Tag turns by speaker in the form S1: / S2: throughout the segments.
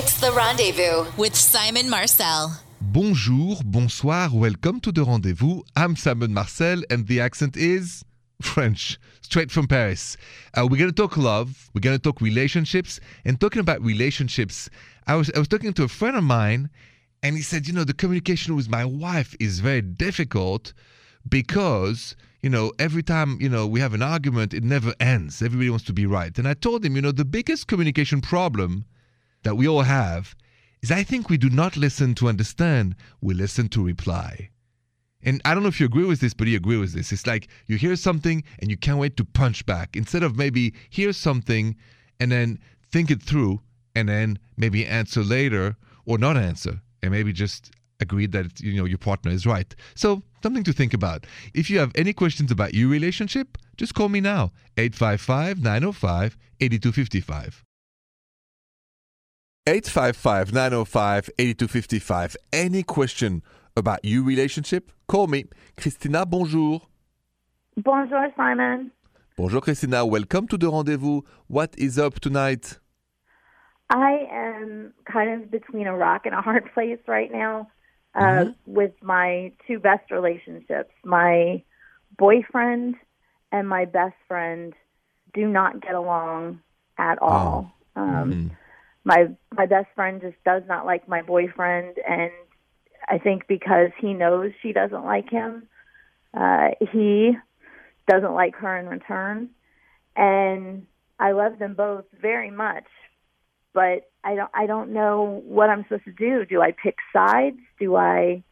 S1: It's The Rendezvous with Simon Marcel.
S2: Bonjour, bonsoir, welcome to the rendezvous. I'm Simon Marcel, and the accent is French, straight from Paris. Uh, we're going to talk love, we're going to talk relationships, and talking about relationships, I was, I was talking to a friend of mine, and he said, you know, the communication with my wife is very difficult because you know, every time, you know, we have an argument, it never ends. Everybody wants to be right. And I told him, you know, the biggest communication problem that we all have is I think we do not listen to understand, we listen to reply. And I don't know if you agree with this, but you agree with this. It's like you hear something and you can't wait to punch back. Instead of maybe hear something and then think it through and then maybe answer later or not answer and maybe just agree that you know your partner is right. So something to think about. If you have any questions about your relationship, just call me now 855-905-8255. 855-905-8255. Any question about your relationship, call me. Christina, bonjour.
S3: Bonjour, Simon.
S2: Bonjour, Christina. Welcome to the rendezvous. What is up tonight?
S3: I am kind of between a rock and a hard place right now uh,
S2: Mm-hmm.
S3: with my two best relationships. My boyfriend and my best friend do not get along at all. Um,
S2: Mhm.
S3: My my best friend just does not like my boyfriend, and I think because he knows she doesn't like him, uh, he doesn't like her in return. And I love them both very much, but I don't I don't know what I'm supposed to do. Do I pick sides? Do I?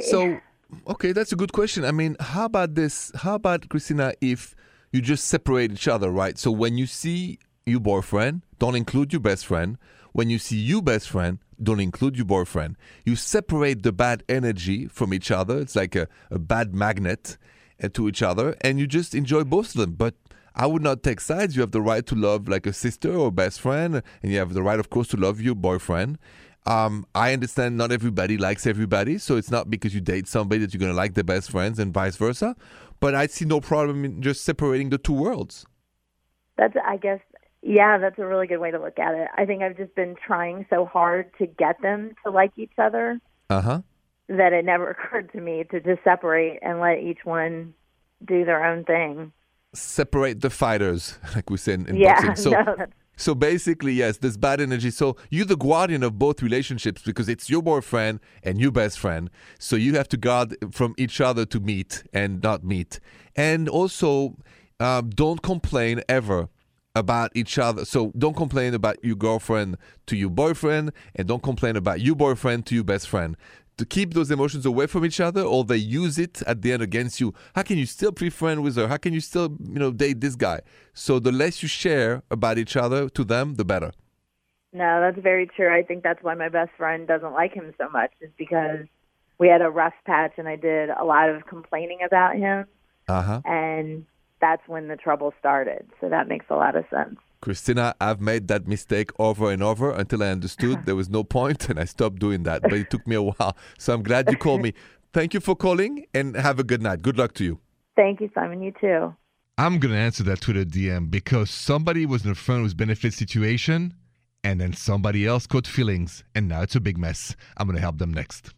S2: So, okay, that's a good question. I mean, how about this? How about, Christina, if you just separate each other, right? So when you see your boyfriend, don't include your best friend. When you see your best friend, don't include your boyfriend. You separate the bad energy from each other. It's like a, a bad magnet uh, to each other, and you just enjoy both of them. But I would not take sides. You have the right to love like a sister or best friend, and you have the right, of course, to love your boyfriend. Um, I understand not everybody likes everybody, so it's not because you date somebody that you're going to like their best friends and vice versa. But I see no problem in just separating the two worlds.
S3: That's I guess yeah, that's a really good way to look at it. I think I've just been trying so hard to get them to like each other
S2: Uh huh.
S3: that it never occurred to me to just separate and let each one do their own thing.
S2: Separate the fighters, like we said in
S3: yeah,
S2: boxing. So,
S3: no,
S2: so basically, yes, there's bad energy. So you're the guardian of both relationships because it's your boyfriend and your best friend. So you have to guard from each other to meet and not meet. And also, um, don't complain ever about each other. So don't complain about your girlfriend to your boyfriend, and don't complain about your boyfriend to your best friend. To keep those emotions away from each other, or they use it at the end against you. How can you still be friend with her? How can you still, you know, date this guy? So the less you share about each other to them, the better.
S3: no, that's very true. I think that's why my best friend doesn't like him so much is because we had a rough patch and I did a lot of complaining about him
S2: Uh huh.
S3: and that's when the trouble started. So that makes a lot of sense.
S2: Christina, I've made that mistake over and over until I understood there was no point and I stopped doing that. But it took me a while. So I'm glad you called me. Thank you for calling and have a good night. Good luck to you.
S3: Thank you, Simon. You too.
S2: I'm going to answer that Twitter DM because somebody was in a friend with benefit situation and then somebody else caught feelings and now it's a big mess. I'm going to help them next.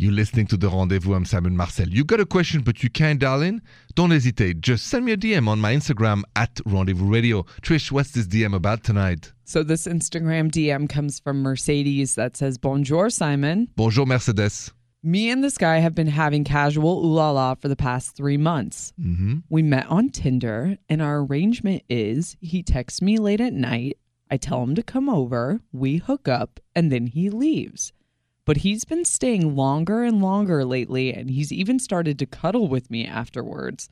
S2: You're listening to The Rendezvous. I'm Simon Marcel. You got a question, but you can't dial in? Don't hesitate. Just send me a DM on my Instagram at Rendezvous Radio. Trish, what's this DM about tonight?
S4: So this Instagram DM comes from Mercedes that says, Bonjour, Simon.
S2: Bonjour, Mercedes.
S4: Me and this guy have been having casual ooh la la for the past three months.
S2: Mm-hmm.
S4: We met on Tinder, and our arrangement is he texts me late at night. I tell him to come over, we hook up, and then he leaves. But he's been staying longer and longer lately, and he's even started to cuddle with me afterwards.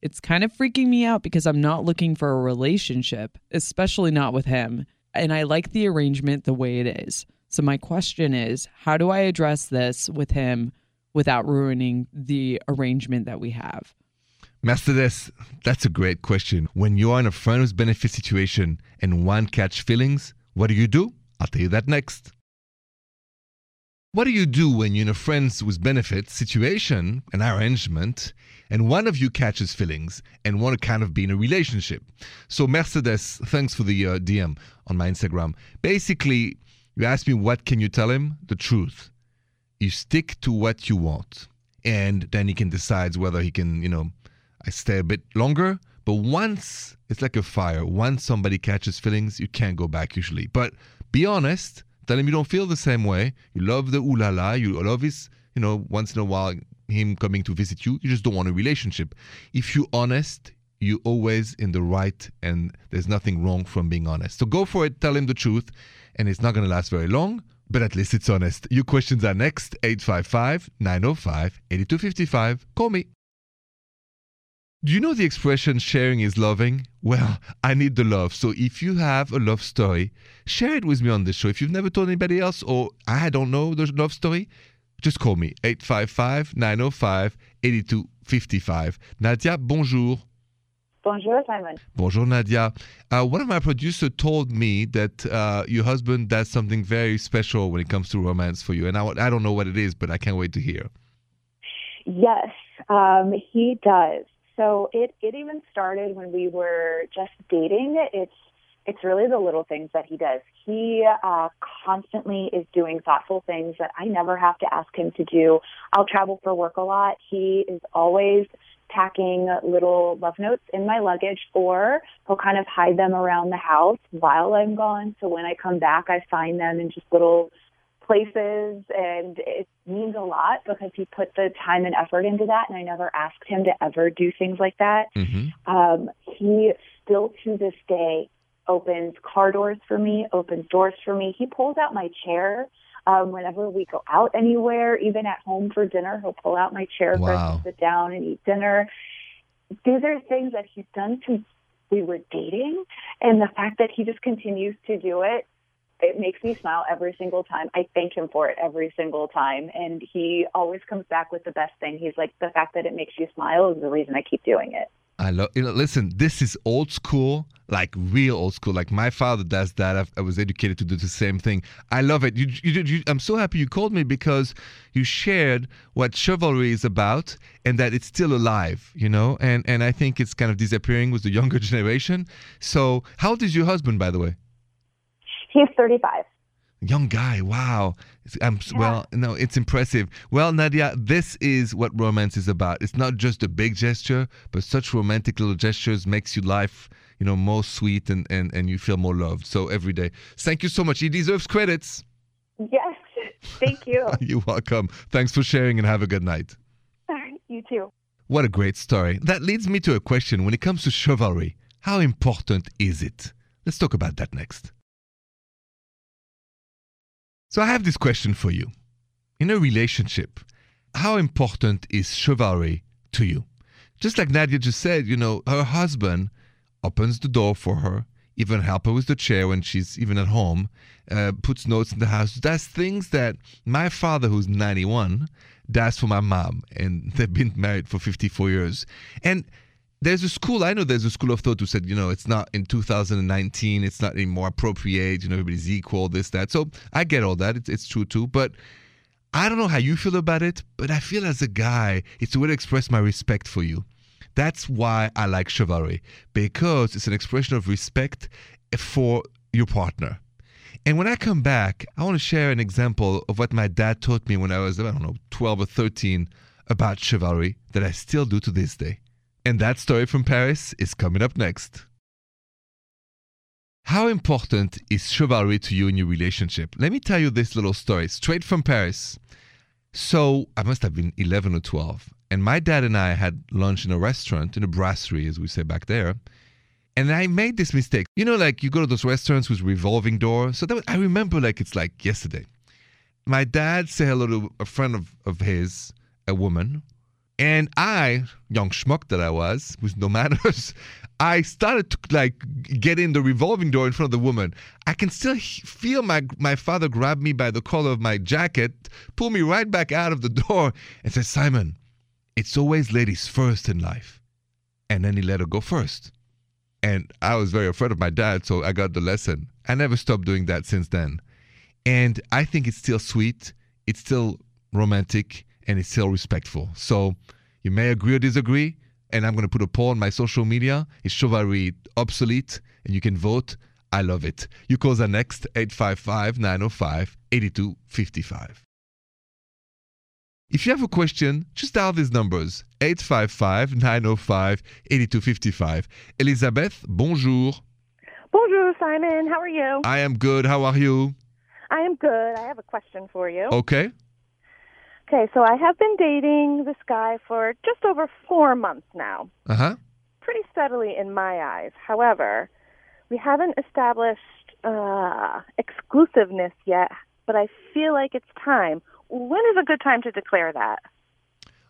S4: It's kind of freaking me out because I'm not looking for a relationship, especially not with him. And I like the arrangement the way it is. So, my question is how do I address this with him without ruining the arrangement that we have?
S2: Master Mercedes, that's a great question. When you are in a friend with benefit situation and one catch feelings, what do you do? I'll tell you that next. What do you do when you're in a friends with benefits situation, an arrangement, and one of you catches feelings and want to kind of be in a relationship? So, Mercedes, thanks for the uh, DM on my Instagram. Basically, you ask me, what can you tell him? The truth. You stick to what you want, and then he can decide whether he can, you know, I stay a bit longer. But once it's like a fire, once somebody catches feelings, you can't go back usually. But be honest Tell him you don't feel the same way. You love the ooh la la. You love his, you know, once in a while him coming to visit you. You just don't want a relationship. If you're honest, you're always in the right, and there's nothing wrong from being honest. So go for it. Tell him the truth, and it's not going to last very long. But at least it's honest. Your questions are next 855 905 8255. Call me. Do you know the expression sharing is loving? Well, I need the love. So if you have a love story, share it with me on the show. If you've never told anybody else or I don't know the love story, just call me 855 905 8255. Nadia, bonjour.
S5: Bonjour, Simon.
S2: Bonjour, Nadia. Uh, one of my producers told me that uh, your husband does something very special when it comes to romance for you. And I, I don't know what it is, but I can't wait to hear.
S5: Yes, um, he does. So it it even started when we were just dating. It's it's really the little things that he does. He uh, constantly is doing thoughtful things that I never have to ask him to do. I'll travel for work a lot. He is always packing little love notes in my luggage or he'll kind of hide them around the house while I'm gone. So when I come back, I find them in just little places and it means a lot because he put the time and effort into that and I never asked him to ever do things like that. Mm-hmm. Um, he still to this day opens car doors for me, opens doors for me. He pulls out my chair um, whenever we go out anywhere, even at home for dinner, he'll pull out my chair wow. for us to sit down and eat dinner. These are things that he's done since we were dating, and the fact that he just continues to do it it makes me smile every single time. I thank him for it every single time. And he always comes back with the best thing. He's like, the fact that it makes you smile is the reason I keep doing it.
S2: I love, you know, listen, this is old school, like real old school. Like my father does that. I've, i was educated to do the same thing. I love it. You, you, you, I'm so happy you called me because you shared what chivalry is about and that it's still alive, you know? And, and I think it's kind of disappearing with the younger generation. So, how old is your husband, by the way?
S5: He's 35.
S2: Young guy, wow. Um, yeah. Well, no, it's impressive. Well, Nadia, this is what romance is about. It's not just a big gesture, but such romantic little gestures makes your life, you know, more sweet and, and, and you feel more loved. So every day. Thank you so much. He deserves credits.
S5: Yes. Thank you.
S2: You're welcome. Thanks for sharing and have a good night.
S5: You too.
S2: What a great story. That leads me to a question. When it comes to chivalry, how important is it? Let's talk about that next. So I have this question for you. In a relationship, how important is chivalry to you? Just like Nadia just said, you know, her husband opens the door for her, even help her with the chair when she's even at home, uh, puts notes in the house, does things that my father, who's 91, does for my mom. And they've been married for 54 years. And there's a school i know there's a school of thought who said you know it's not in 2019 it's not anymore appropriate you know everybody's equal this that. So i get all that it's, it's true too but i don't know how you feel about it but i feel as a guy it's a way to express my respect for you. That's why i like chivalry because it's an expression of respect for your partner. And when i come back i want to share an example of what my dad taught me when i was i don't know 12 or 13 about chivalry that i still do to this day and that story from Paris is coming up next. How important is chivalry to you in your relationship? Let me tell you this little story straight from Paris. So I must have been 11 or 12. And my dad and I had lunch in a restaurant, in a brasserie, as we say back there. And I made this mistake. You know, like you go to those restaurants with revolving doors. So that was, I remember like it's like yesterday. My dad said hello to a friend of, of his, a woman, and I, young schmuck that I was, with no manners, I started to like get in the revolving door in front of the woman. I can still feel my my father grab me by the collar of my jacket, pull me right back out of the door, and say, "Simon, it's always ladies first in life." And then he let her go first. And I was very afraid of my dad, so I got the lesson. I never stopped doing that since then. And I think it's still sweet it's still romantic and it's still respectful. So you may agree or disagree, and I'm going to put a poll on my social media. Is chivalry obsolete? And you can vote. I love it. You call the next 855 905 8255. If you have a question, just dial these numbers 855 905 8255. Elisabeth, bonjour.
S6: Bonjour, Simon. How are you?
S2: I am good. How are you?
S6: I am good. I have a question for you.
S2: Okay.
S6: Okay, so I have been dating this guy for just over four months now.
S2: Uh huh.
S6: Pretty steadily in my eyes. However, we haven't established uh, exclusiveness yet, but I feel like it's time. When is a good time to declare that?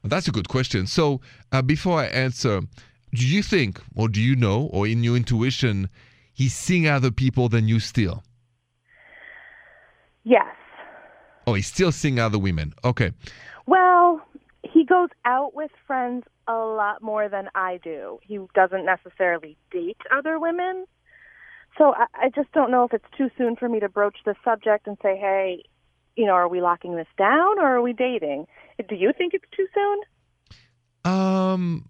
S2: That's a good question. So, uh, before I answer, do you think, or do you know, or in your intuition, he's seeing other people than you still?
S6: Yes.
S2: Oh, he's still seeing other women. Okay.
S6: Well, he goes out with friends a lot more than I do. He doesn't necessarily date other women. So I, I just don't know if it's too soon for me to broach the subject and say, hey, you know, are we locking this down or are we dating? Do you think it's too soon?
S2: Um,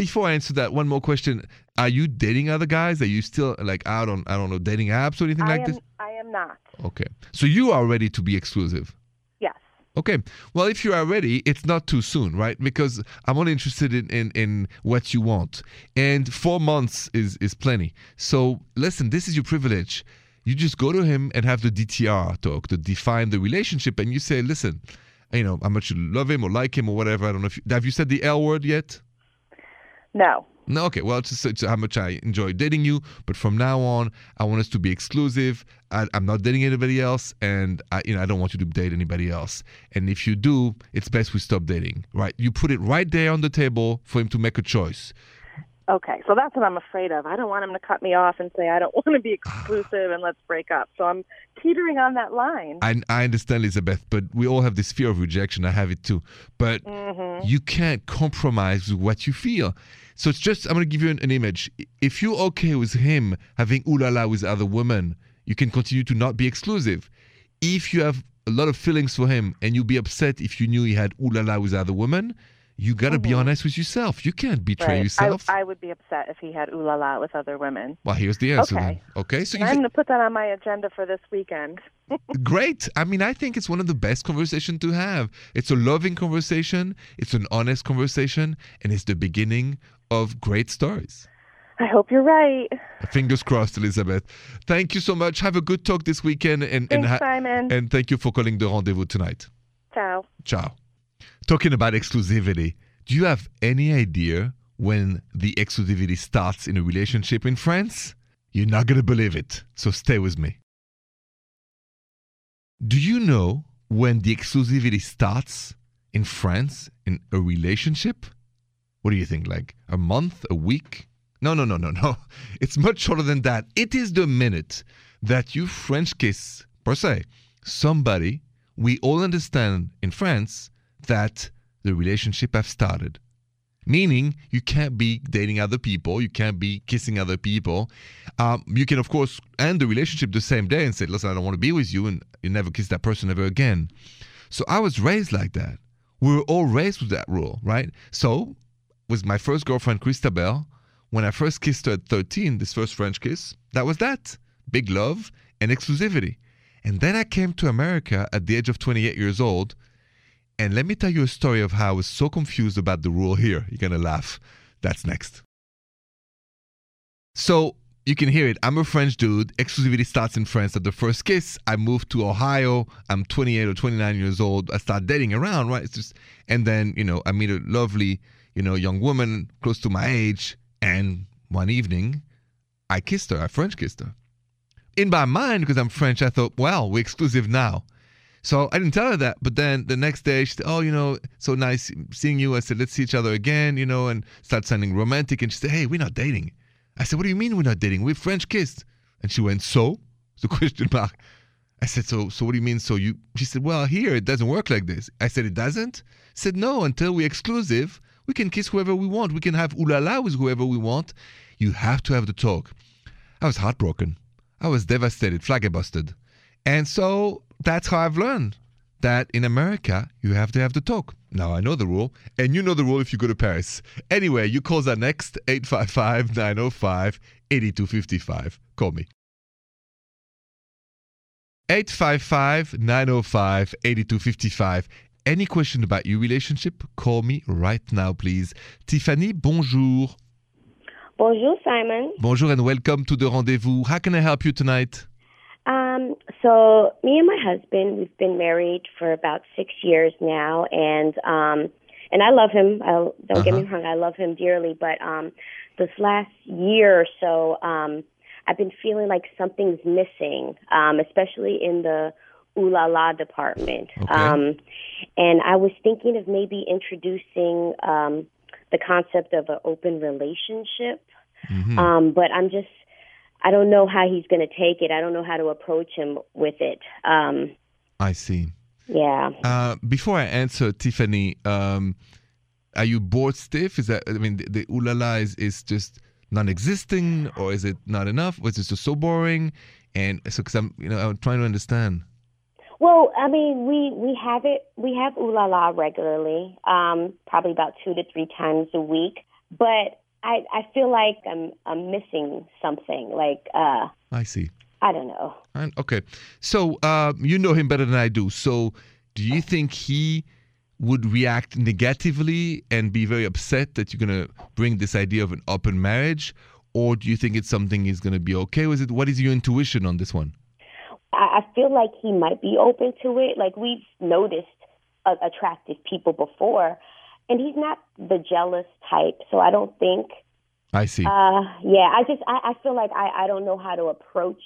S2: before I answer that, one more question: Are you dating other guys? Are you still like out on I don't know dating apps or anything
S6: I
S2: like
S6: am
S2: this?
S6: I am not.
S2: Okay, so you are ready to be exclusive.
S6: Yes.
S2: Okay. Well, if you are ready, it's not too soon, right? Because I'm only interested in, in, in what you want. And four months is, is plenty. So listen, this is your privilege. You just go to him and have the DTR talk to define the relationship. And you say, listen, you know, how much you love him or like him or whatever. I don't know if you, have you said the L word yet?
S6: No.
S2: No, okay. Well, it's just how much I enjoy dating you, but from now on, I want us to be exclusive. I, I'm not dating anybody else, and I, you know, I don't want you to date anybody else. And if you do, it's best we stop dating. Right? You put it right there on the table for him to make a choice.
S6: Okay, so that's what I'm afraid of. I don't want him to cut me off and say I don't want to be exclusive and let's break up. So I'm teetering on that line.
S2: I, I understand, Elizabeth, but we all have this fear of rejection. I have it too. But
S6: Mm-hmm.
S2: you can't compromise with what you feel. So it's just, I'm going to give you an, an image. If you're okay with him having ooh la la with other women, you can continue to not be exclusive. If you have a lot of feelings for him and you'd be upset if you knew he had ooh la la with other women, you got to be honest with yourself. You can't betray
S6: Mm-hmm. Right.
S2: yourself.
S6: I, I would be upset if he had ooh la la with other women.
S2: well, here's the answer then.
S6: Okay.
S2: Okay, so you
S6: I'm going to put that on my agenda for this weekend.
S2: Great. I mean, I think it's one of the best conversations to have. It's a loving conversation, it's an honest conversation, and it's the beginning of great stories.
S6: I hope you're right.
S2: Fingers crossed, Elizabeth. Thank you so much. Have a good talk this weekend, and and,
S6: Thanks, Simon.
S2: and thank you for calling the rendezvous tonight.
S6: Ciao.
S2: Ciao. Talking about exclusivity, do you have any idea when the exclusivity starts in a relationship in France? You're not going to believe it, so stay with me. Do you know when the exclusivity starts in France in a relationship? What do you think? Like a month, a week? No, no, no, no, no. It's much shorter than that. It is the minute that you French kiss, per se, somebody we all understand in France that the relationship have started. Meaning, you can't be dating other people, you can't be kissing other people. Um, you can, of course, end the relationship the same day and say, "Listen, I don't want to be with you," and you never kiss that person ever again. So I was raised like that. We were all raised with that rule, right? So, with my first girlfriend, Christabel, when I first kissed her at 13, this first French kiss, that was that big love and exclusivity. And then I came to America at the age of 28 years old. And let me tell you a story of how I was so confused about the rule here. You're going to laugh. That's next. So you can hear it. I'm a French dude. Exclusivity starts in France at the first kiss. I moved to Ohio. I'm 28 or 29 years old. I start dating around, right? It's just, and then, you know, I meet a lovely, you know, young woman close to my age. And one evening, I kissed her. I French kissed her in my mind, because I'm French, I thought, well, we're exclusive now. So I didn't tell her that. But then the next day, she said, oh, you know, so nice seeing you. I said, let's see each other again, you know, and start sounding romantic. And she said, hey, we're not dating. I said, what do you mean we're not dating? We're French kissed. And she went, so? A question mark. I said, so so what do you mean? So you she said, Well, here it doesn't work like this. I said, It doesn't? Said, No, until we're exclusive, we can kiss whoever we want. We can have ooh la la with whoever we want. You have to have the talk. I was heartbroken. I was devastated, flabbergasted. And so that's how I've learned that in America, you have to have the talk. Now, I know the rule, and you know the rule if you go to Paris. Anyway, you call that next 855 905 8255. Call me. 855 905 8255. Any question about your relationship, call me right now, please. Tiffany, bonjour.
S7: Bonjour, Simon.
S2: Bonjour and welcome to the rendezvous. How can I help you tonight?
S7: Um, so me and my husband, we've been married for about six years now, and um, and I love him. I, don't get me
S2: Uh-huh.
S7: wrong, I love him dearly. But um, this last year or so, um, I've been feeling like something's missing, um, especially in the ooh la la department.
S2: Okay.
S7: Um, and I was thinking of maybe introducing um, the concept of an open relationship.
S2: Mhm.
S7: Um, but I'm just, I don't know how he's going to take it. I don't know how to approach him with it. Um,
S2: I see.
S7: yeah.
S2: Uh, before I answer, Tiffany, um, are you bored stiff? Is that I mean the, the ooh la la is, is just non-existing, or is it not enough? Or is it just so boring? And so, because I'm you know I'm trying to understand.
S7: Well, I mean, we we have it. We have ooh la la regularly, um, probably about two to three times a week. But I I feel like I'm I'm missing something. Like uh,
S2: I see.
S7: I don't know.
S2: And- Okay, so uh, you know him better than I do. So, do you think he would react negatively and be very upset that you're gonna bring this idea of an open marriage, or do you think it's something he's gonna be okay with it? What is your intuition on this one?
S7: I, I feel like he might be open to it. Like we've noticed uh, attractive people before, and he's not the jealous type. So I don't think
S2: I see.
S7: Uh, yeah, I just I, I feel like I, I don't know how to approach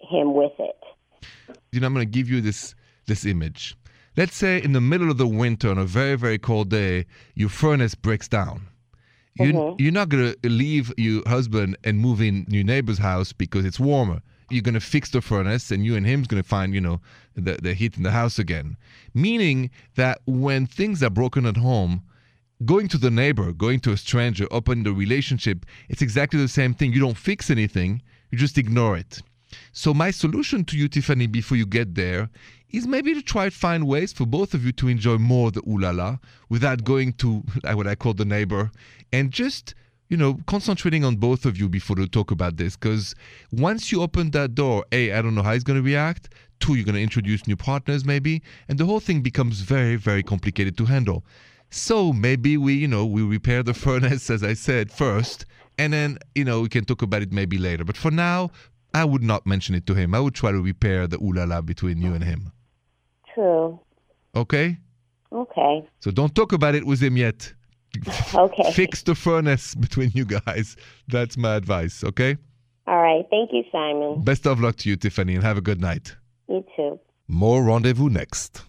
S7: him with it.
S2: you know, I'm going to give you this this image. Let's say in the middle of the winter on a very very cold day, your furnace breaks down. You,
S7: Mhm.
S2: You're not going to leave your husband and move in your neighbor's house because it's warmer. You're going to fix the furnace, and you and him's going to find, you know, the, the heat in the house again. Meaning that when things are broken at home, going to the neighbor, going to a stranger, opening the relationship, it's exactly the same thing. You don't fix anything, you just ignore it. So my solution to you, Tiffany, before you get there, is maybe to try to find ways for both of you to enjoy more the ooh la la without going to what I call the neighbor and just you know concentrating on both of you before you talk about this because once you open that door a i don't know how he's going to react two you're going to introduce new partners maybe and the whole thing becomes very very complicated to handle so maybe we you know we repair the furnace as i said first and then you know we can talk about it maybe later but for now i would not mention it to him i would try to repair the ooh la la between you and him
S7: True.
S2: okay
S7: Okay.
S2: so don't talk about it with him yet
S7: Okay.
S2: fix the furnace between you guys that's my advice okay
S7: All right. Thank you, Simon.
S2: best of luck to you tiffany and have a good night
S7: You too.
S2: more rendezvous next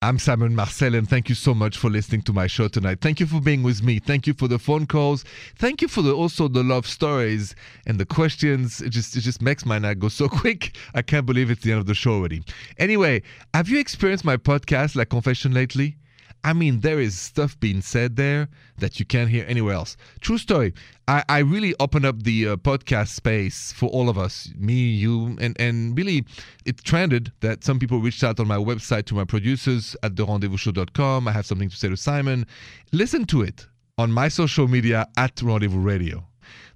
S2: I'm Simon Marcel, and thank you so much for listening to my show tonight. Thank you for being with me. Thank you for the phone calls. Thank you for the, also the love stories and the questions. It just it just makes my night go so quick. I can't believe it's the end of the show already. Anyway, have you experienced my podcast, La Confession, lately? I mean, there is stuff being said there that you can't hear anywhere else. True story. I, I really opened up the uh, podcast space for all of us, me, you, and, and really, it trended that some people reached out on my website to my producers at therendezvousshow.com. I have something to say to Simon. Listen to it on my social media at Rendezvous Radio.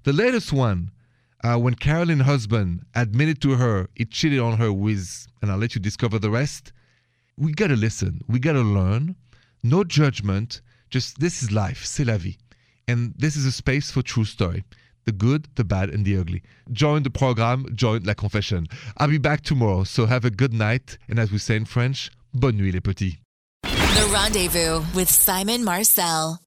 S2: The latest one, uh, when Carolyn husband admitted to her he cheated on her with, and I'll let you discover the rest. We gotta listen. We gotta learn. No judgment. Just this is life. C'est la vie. And this is a space for true story. The good, the bad, and the ugly. Join the program, join La Confession. I'll be back tomorrow, so have a good night. And as we say in French, bonne nuit les petits.
S1: The Rendezvous with Simon Marcel.